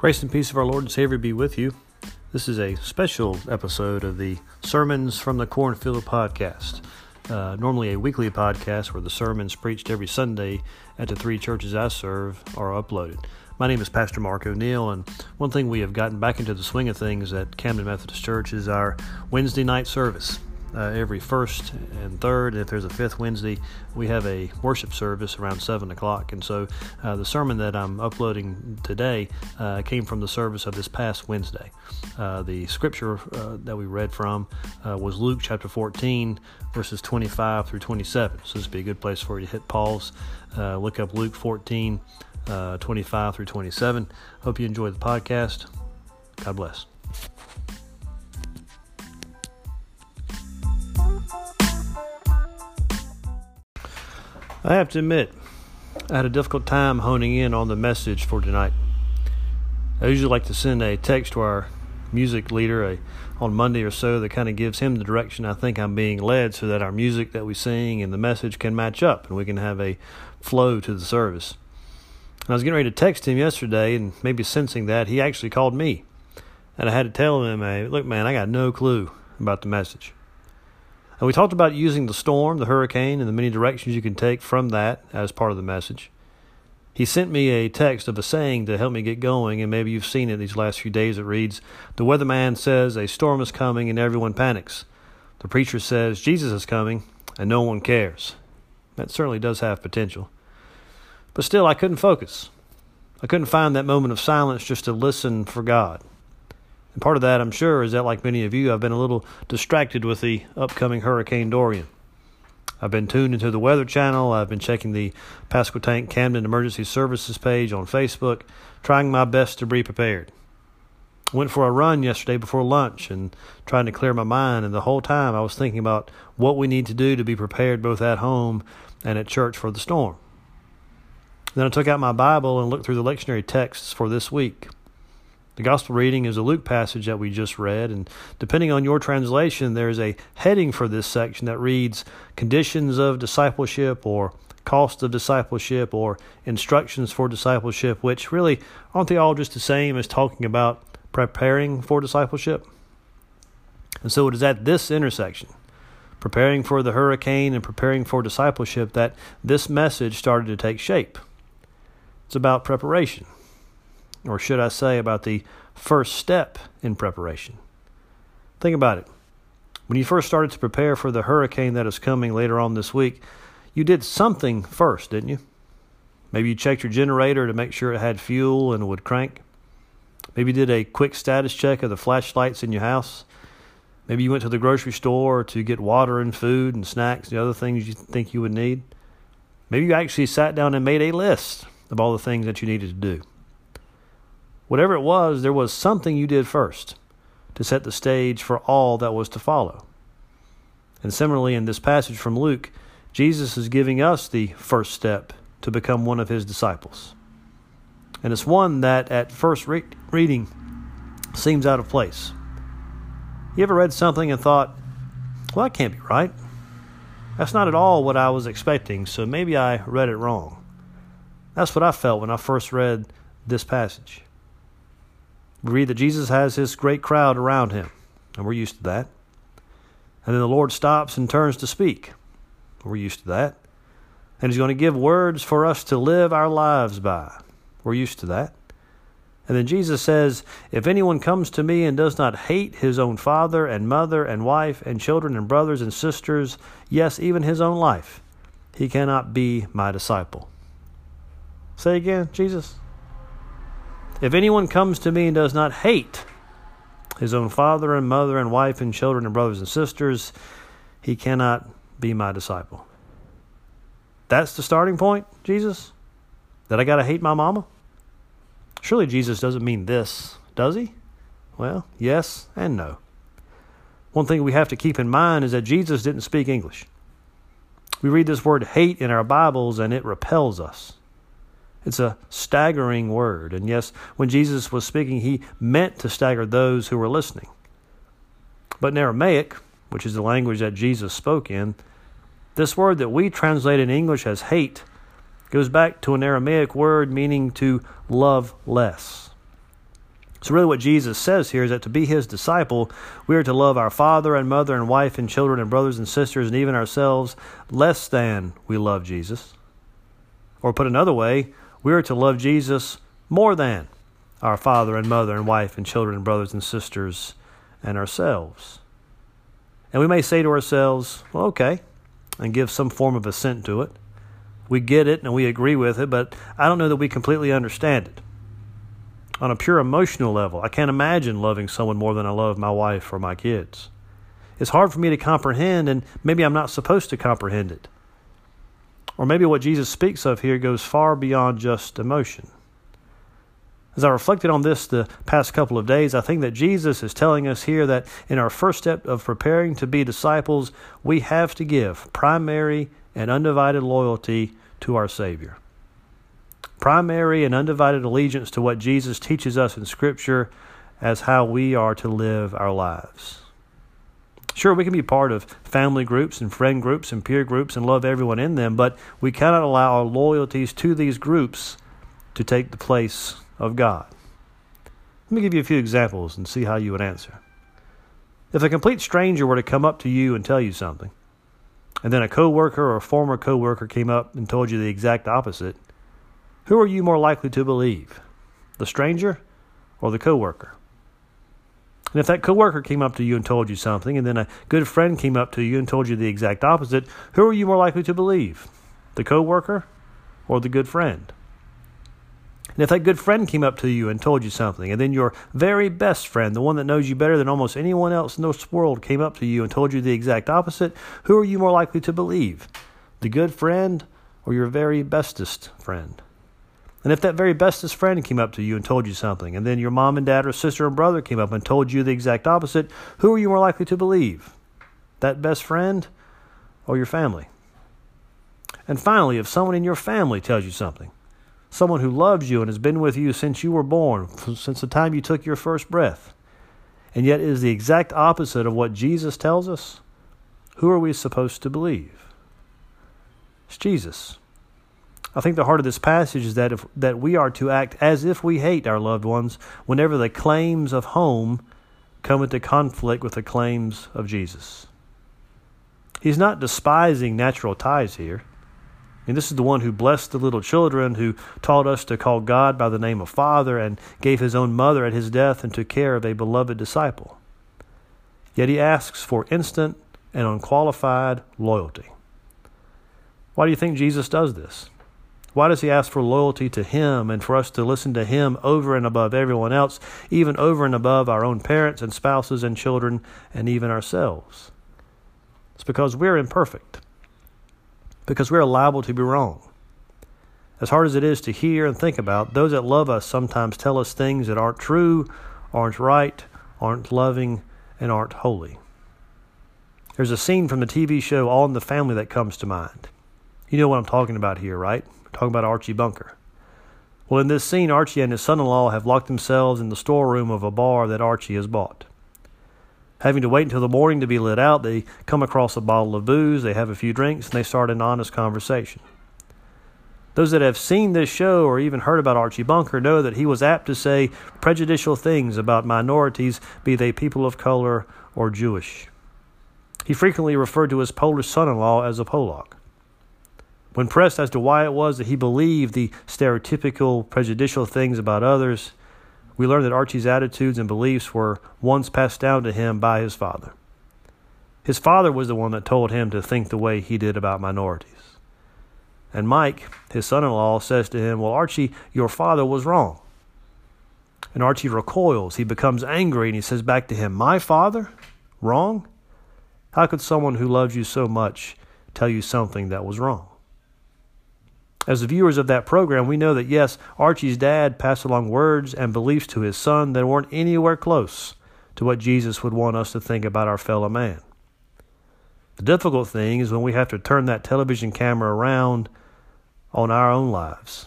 Grace and peace of our Lord and Savior be with you. This is a special episode of the Sermons from the Cornfield podcast. Uh, normally, a weekly podcast where the sermons preached every Sunday at the three churches I serve are uploaded. My name is Pastor Mark O'Neill, and one thing we have gotten back into the swing of things at Camden Methodist Church is our Wednesday night service uh, every first and third. If there's a fifth Wednesday, we have a worship service around 7 o'clock. And so uh, the sermon that I'm uploading today uh, came from the service of this past Wednesday. Uh, the scripture uh, that we read from uh, was Luke chapter 14, verses 25 through 27. So this would be a good place for you to hit pause, look up Luke 14. 25 through 27. Hope you enjoy the podcast. God bless. I have to admit, I had a difficult time honing in on the message for tonight. I usually like to send a text to our music leader a, on Monday or so that kind of gives him the direction I think I'm being led so that our music that we sing and the message can match up and we can have a flow to the service. And I was getting ready to text him yesterday and maybe sensing that, he actually called me. And I had to tell him, hey, look, man, I got no clue about the message. And we talked about using the storm, the hurricane, and the many directions you can take from that as part of the message. He sent me a text of a saying to help me get going, and maybe you've seen it these last few days. It reads The weatherman says a storm is coming and everyone panics. The preacher says Jesus is coming and no one cares. That certainly does have potential. But still, I couldn't focus. I couldn't find that moment of silence just to listen for God. And part of that, I'm sure, is that, like many of you, I've been a little distracted with the upcoming Hurricane Dorian. I've been tuned into the Weather Channel. I've been checking the Pasquotank Camden Emergency Services page on Facebook, trying my best to be prepared. Went for a run yesterday before lunch and trying to clear my mind, and the whole time I was thinking about what we need to do to be prepared both at home and at church for the storm. Then I took out my Bible and looked through the lectionary texts for this week. The gospel reading is a Luke passage that we just read, and depending on your translation, there's a heading for this section that reads Conditions of Discipleship or Cost of Discipleship or Instructions for Discipleship, which really aren't they all just the same as talking about preparing for discipleship? And so it is at this intersection, preparing for the hurricane and preparing for discipleship, that this message started to take shape. It's about preparation or should I say, about the first step in preparation. Think about it. When you first started to prepare for the hurricane that is coming later on this week, you did something first, didn't you? Maybe you checked your generator to make sure it had fuel and would crank. Maybe you did a quick status check of the flashlights in your house. Maybe you went to the grocery store to get water and food and snacks and other things you think you would need. Maybe you actually sat down and made a list of all the things that you needed to do. Whatever it was, there was something you did first to set the stage for all that was to follow. And similarly, in this passage from Luke, Jesus is giving us the first step to become one of his disciples. And it's one that at first re- reading seems out of place. You ever read something and thought, well, that can't be right? That's not at all what I was expecting, so maybe I read it wrong. That's what I felt when I first read this passage. We read that Jesus has his great crowd around him, and we're used to that. And then the Lord stops and turns to speak. We're used to that. And he's going to give words for us to live our lives by. We're used to that. And then Jesus says, If anyone comes to me and does not hate his own father and mother and wife and children and brothers and sisters, yes, even his own life, he cannot be my disciple. Say again, Jesus. If anyone comes to me and does not hate his own father and mother and wife and children and brothers and sisters, he cannot be my disciple. That's the starting point, Jesus? That I got to hate my mama? Surely Jesus doesn't mean this, does he? Well, yes and no. One thing we have to keep in mind is that Jesus didn't speak English. We read this word hate in our Bibles and it repels us. It's a staggering word. And yes, when Jesus was speaking, he meant to stagger those who were listening. But in Aramaic, which is the language that Jesus spoke in, this word that we translate in English as hate goes back to an Aramaic word meaning to love less. So, really, what Jesus says here is that to be his disciple, we are to love our father and mother and wife and children and brothers and sisters and even ourselves less than we love Jesus. Or, put another way, we are to love Jesus more than our father and mother and wife and children and brothers and sisters and ourselves. And we may say to ourselves, well, okay, and give some form of assent to it. We get it and we agree with it, but I don't know that we completely understand it. On a pure emotional level, I can't imagine loving someone more than I love my wife or my kids. It's hard for me to comprehend, and maybe I'm not supposed to comprehend it. Or maybe what Jesus speaks of here goes far beyond just emotion. As I reflected on this the past couple of days, I think that Jesus is telling us here that in our first step of preparing to be disciples, we have to give primary and undivided loyalty to our Savior. Primary and undivided allegiance to what Jesus teaches us in Scripture as how we are to live our lives. Sure, we can be part of family groups and friend groups and peer groups and love everyone in them, but we cannot allow our loyalties to these groups to take the place of God. Let me give you a few examples and see how you would answer. If a complete stranger were to come up to you and tell you something, and then a coworker or a former coworker came up and told you the exact opposite, who are you more likely to believe? The stranger or the coworker? And if that coworker came up to you and told you something, and then a good friend came up to you and told you the exact opposite, who are you more likely to believe? The coworker or the good friend? And if that good friend came up to you and told you something, and then your very best friend, the one that knows you better than almost anyone else in this world, came up to you and told you the exact opposite, who are you more likely to believe? The good friend or your very bestest friend? And if that very bestest friend came up to you and told you something, and then your mom and dad or sister and brother came up and told you the exact opposite, who are you more likely to believe? That best friend or your family? And finally, if someone in your family tells you something, someone who loves you and has been with you since you were born, since the time you took your first breath, and yet is the exact opposite of what Jesus tells us, who are we supposed to believe? It's Jesus. I think the heart of this passage is that if, that we are to act as if we hate our loved ones whenever the claims of home come into conflict with the claims of Jesus. He's not despising natural ties here. And this is the one who blessed the little children, who taught us to call God by the name of Father, and gave his own mother at his death and took care of a beloved disciple. Yet he asks for instant and unqualified loyalty. Why do you think Jesus does this? Why does he ask for loyalty to him and for us to listen to him over and above everyone else, even over and above our own parents and spouses and children and even ourselves? It's because we're imperfect because we're liable to be wrong. As hard as it is to hear and think about, those that love us sometimes tell us things that aren't true, aren't right, aren't loving, and aren't holy. There's a scene from the TV show All in the Family that comes to mind. You know what I'm talking about here, right? I'm talking about Archie Bunker. Well, in this scene, Archie and his son in law have locked themselves in the storeroom of a bar that Archie has bought. Having to wait until the morning to be let out, they come across a bottle of booze, they have a few drinks, and they start an honest conversation. Those that have seen this show or even heard about Archie Bunker know that he was apt to say prejudicial things about minorities, be they people of color or Jewish. He frequently referred to his Polish son in law as a Polak. When pressed as to why it was that he believed the stereotypical prejudicial things about others, we learn that Archie's attitudes and beliefs were once passed down to him by his father. His father was the one that told him to think the way he did about minorities. And Mike, his son in law, says to him, Well, Archie, your father was wrong. And Archie recoils. He becomes angry and he says back to him, My father? Wrong? How could someone who loves you so much tell you something that was wrong? As the viewers of that program, we know that yes, Archie's dad passed along words and beliefs to his son that weren't anywhere close to what Jesus would want us to think about our fellow man. The difficult thing is when we have to turn that television camera around on our own lives.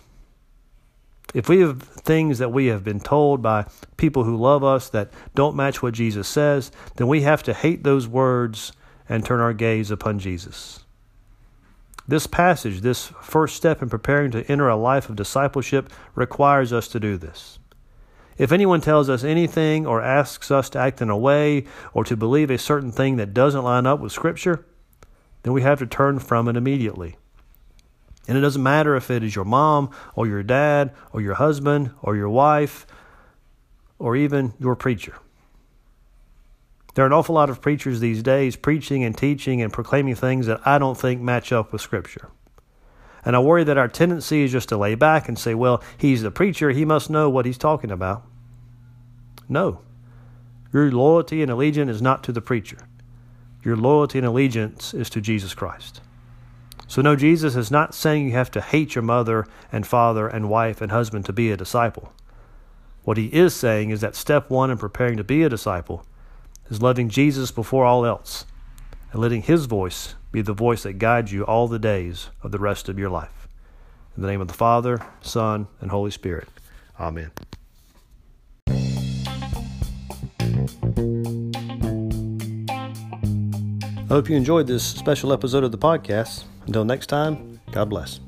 If we have things that we have been told by people who love us that don't match what Jesus says, then we have to hate those words and turn our gaze upon Jesus. This passage, this first step in preparing to enter a life of discipleship, requires us to do this. If anyone tells us anything or asks us to act in a way or to believe a certain thing that doesn't line up with Scripture, then we have to turn from it immediately. And it doesn't matter if it is your mom or your dad or your husband or your wife or even your preacher. There are an awful lot of preachers these days preaching and teaching and proclaiming things that I don't think match up with Scripture. And I worry that our tendency is just to lay back and say, well, he's the preacher, he must know what he's talking about. No. Your loyalty and allegiance is not to the preacher. Your loyalty and allegiance is to Jesus Christ. So, no, Jesus is not saying you have to hate your mother and father and wife and husband to be a disciple. What he is saying is that step one in preparing to be a disciple is loving Jesus before all else and letting his voice be the voice that guides you all the days of the rest of your life. In the name of the Father, Son, and Holy Spirit. Amen. I hope you enjoyed this special episode of the podcast. Until next time, God bless.